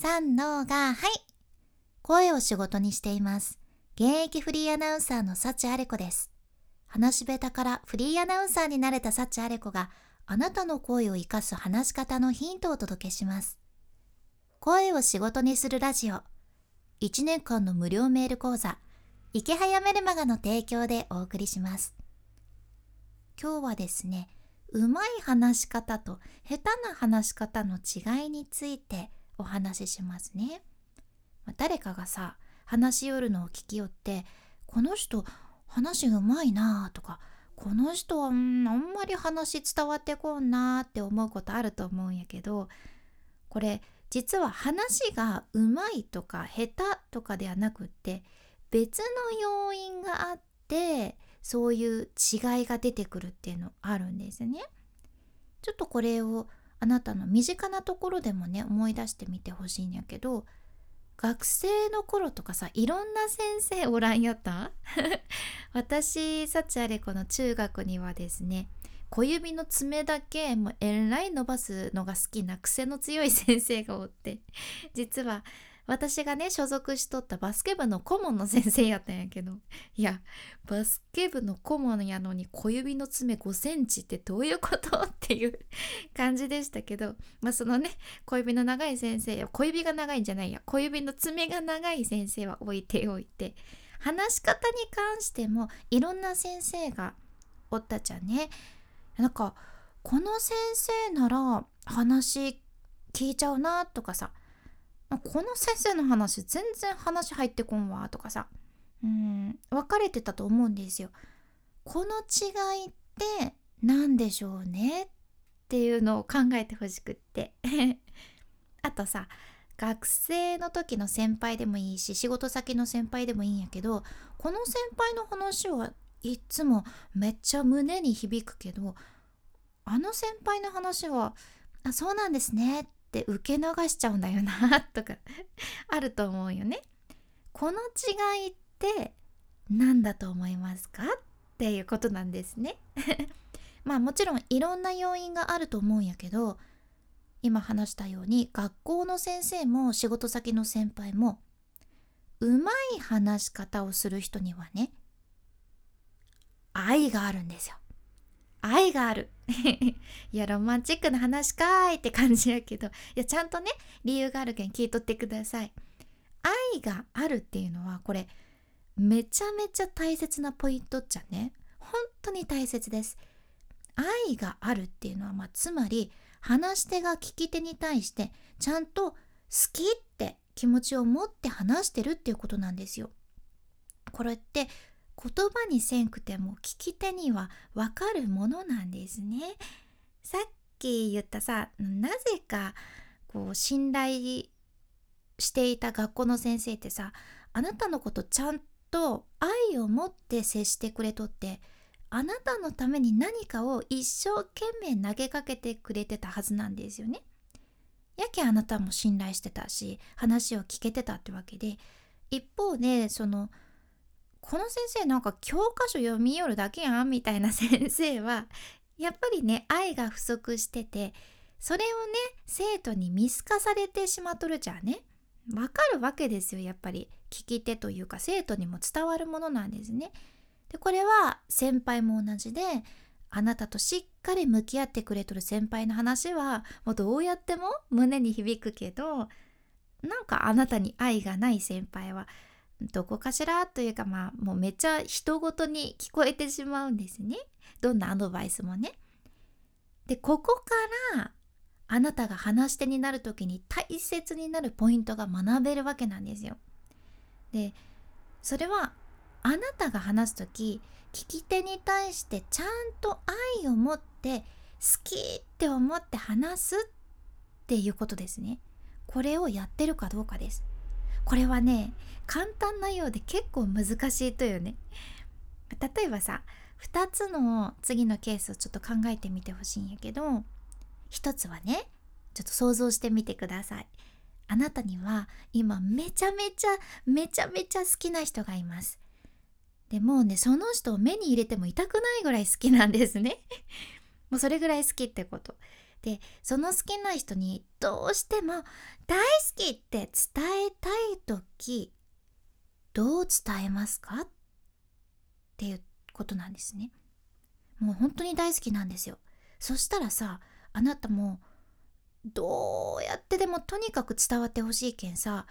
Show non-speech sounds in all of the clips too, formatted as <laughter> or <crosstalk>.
三のが、はい。声を仕事にしています。現役フリーアナウンサーの幸あれ子です。話し下手からフリーアナウンサーになれた幸あれ子が、あなたの声を活かす話し方のヒントをお届けします。声を仕事にするラジオ。1年間の無料メール講座、池早メルマガの提供でお送りします。今日はですね、うまい話し方と下手な話し方の違いについてお話ししますね。誰かがさ話し寄るのを聞き寄ってこの人話うまいなとかこの人は、ん、あんまり話伝わってこんなって思うことあると思うんやけどこれ実は話がうまいとか下手とかではなくって別の要因があってそういう違いが出てくるっていうのあるんですね。ちょっとこれをあなたの身近なところでもね思い出してみてほしいんやけど学生の頃とかさいろんな先生おらんやった？<laughs> 私幸あれこの中学にはですね小指の爪だけもうえらい伸ばすのが好きな癖の強い先生がおって実は私がね所属しとったバスケ部の顧問の先生やったんやけどいやバスケ部の顧問やのに小指の爪5センチってどういうこと？っていう感じでしたけどまあそのね小指の長い先生や小指が長いんじゃないや小指の爪が長い先生は置いておいて話し方に関してもいろんな先生がおったじゃんね。なんかこの先生なら話聞いちゃうなとかさこの先生の話全然話入ってこんわとかさうん分かれてたと思うんですよ。この違いって何でしょうねっていうのを考えてほしくって <laughs> あとさ学生の時の先輩でもいいし仕事先の先輩でもいいんやけどこの先輩の話はいっつもめっちゃ胸に響くけどあの先輩の話は「あそうなんですね」って受け流しちゃうんだよな <laughs> とかあると思うよね。この違いって何だと思いますか？っていうことなんですね。<laughs> まあもちろんいろんな要因があると思うんやけど今話したように学校の先生も仕事先の先輩もうまい話し方をする人にはね愛があるんですよ。愛がある。<laughs> いや、ロマンチックな話かいって感じやけど、いや、ちゃんとね、理由があるけん聞いとってください。愛があるっていうのは、これ、めちゃめちゃ大切なポイントっちゃね。本当に大切です。愛があるっていうのは、まあ、つまり、話し手が聞き手に対して、ちゃんと好きって気持ちを持って話してるっていうことなんですよ。これって言葉にせんくても聞き手にはわかるものなんですね。さっき言ったさなぜかこう信頼していた学校の先生ってさあなたのことちゃんと愛を持って接してくれとってあなたのために何かを一生懸命投げかけてくれてたはずなんですよね。やけあなたも信頼してたし話を聞けてたってわけで一方でそのこの先生なんか教科書読み寄るだけやんみたいな <laughs> 先生はやっぱりね愛が不足しててそれをね生徒に見透かされてしまっとるじゃんねわかるわけですよやっぱり聞き手というか生徒にも伝わるものなんですね。でこれは先輩も同じであなたとしっかり向き合ってくれとる先輩の話はもうどうやっても胸に響くけどなんかあなたに愛がない先輩はどこかしらというかまあもうめっちゃ人ごとに聞こえてしまうんですねどんなアドバイスもね。でここからあなたが話し手になる時に大切になるポイントが学べるわけなんですよ。でそれはあなたが話す時聞き手に対してちゃんと愛を持って好きって思って話すっていうことですね。これをやってるかどうかです。これはね簡単なようで結構難しいとよね。例えばさ2つの次のケースをちょっと考えてみてほしいんやけど1つはねちょっと想像してみてください。あなたには今めちゃめちゃめちゃめちゃ好きな人がいます。でもうねその人を目に入れても痛くないぐらい好きなんですね。もうそれぐらい好きってこと。でその好きな人にどうしても大好きって伝えたい時どう伝えますか？っていうことなんですね。もう本当に大好きなんですよ。そしたらさあなたもどうやってでもとにかく伝わってほしいけんさ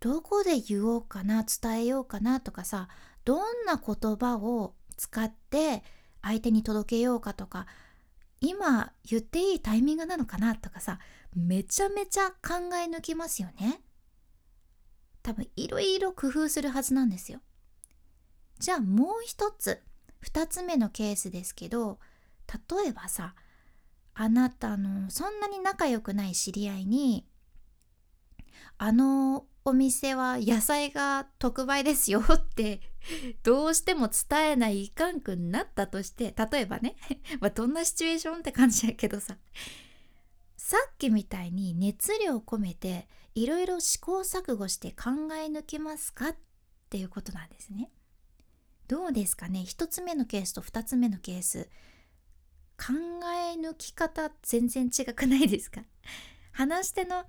どこで言おうかな伝えようかなとかさどんな言葉を使って相手に届けようかとか今言っていいタイミングなのかなとかさめちゃめちゃ考え抜きますよね。多分いろいろ工夫するはずなんですよ。じゃあもう一つ2つ目のケースですけど例えばさあなたのそんなに仲良くない知り合いにあのお店は野菜が特売ですよって <laughs> どうしても伝えないかんくなったとして例えばね <laughs> まあどんなシチュエーションって感じやけどささっきみたいに熱量込めていろいろ試行錯誤して考え抜けますかっていうことなんですね。どうですかね。1つ目のケースと2つ目のケース。考え抜き方全然違くないですか？<laughs> 話し手の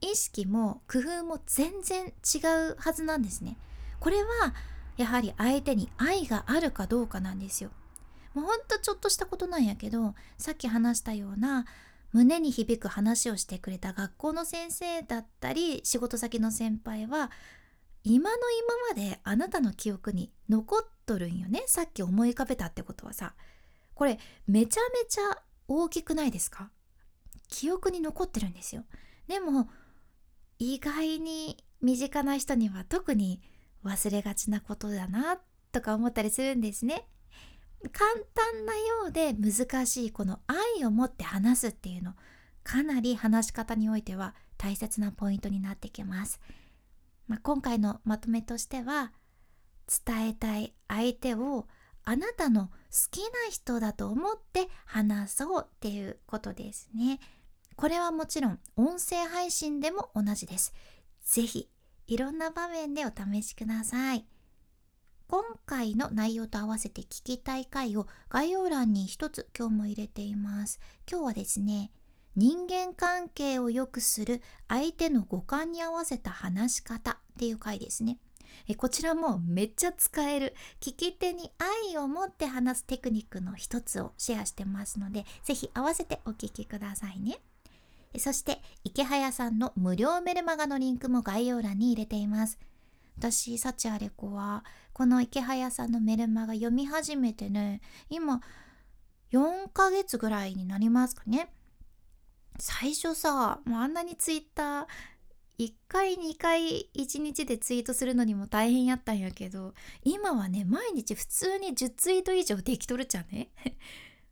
意識も工夫も全然違うはずなんですね。これはやはり相手に愛があるかどうかなんですよ。もうほんとちょっとしたことなんやけどさっき話したような胸に響く話をしてくれた学校の先生だったり仕事先の先輩は今の今まであなたの記憶に残っとるんよねさっき思い浮かべたってことはさこれめちゃめちゃ大きくないですか？記憶に残ってるんですよでも意外に身近な人には特に忘れがちなことだなとか思ったりするんですね。簡単なようで難しいこの愛を持って話すっていうのかなり話し方においては大切なポイントになってきます。まあ、今回のまとめとしては伝えたい相手をあなたの好きな人だと思って話そうっていうことですね。これはもちろん音声配信でも同じです。ぜひいろんな場面でお試しください。今回の内容と合わせて聞きたい回を概要欄に一つ今日も入れています。今日はですね、人間関係を良くする相手の五感に合わせた話し方っていう回ですね。こちらもめっちゃ使える聞き手に愛を持って話すテクニックの一つをシェアしてますので、ぜひ合わせてお聞きくださいね。そして池早さんの無料メルマガのリンクも概要欄に入れています。私幸あれ子はこの池早さんのメルマガ読み始めてね今4ヶ月ぐらいになりますかね。最初さあんなにツイッター1回2回1日でツイートするのにも大変やったんやけど今はね毎日普通に10ツイート以上できとるじゃんね。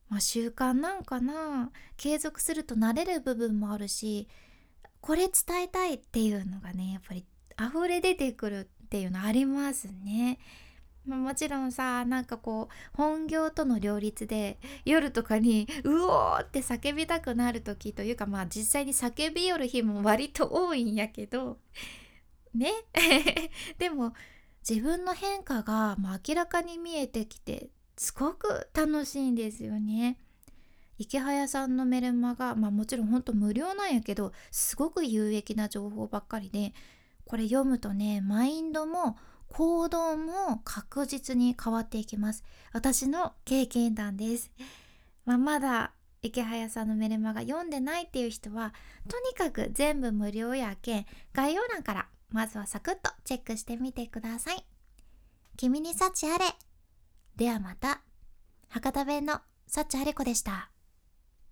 まあ、習慣なんかな継続すると慣れる部分もあるしこれ伝えたいっていうのがねやっぱり溢れ出てくるっていうのありますね。まあ、もちろんさなんかこう本業との両立で夜とかにうおって叫びたくなる時というかまあ実際に叫びよる日も割と多いんやけどね <laughs> でも自分の変化が明らかに見えてきてすごく楽しいんですよね。池早さんのメルマが、まあ、もちろんほんと無料なんやけどすごく有益な情報ばっかりでこれ読むとねマインドも行動も確実に変わっていきます。私の経験談です、まあ、まだ池早さんのメルマが読んでないっていう人はとにかく全部無料やけん概要欄からまずはサクッとチェックしてみてください。君に幸あれ。ではまた。博多弁の幸あれ子でした。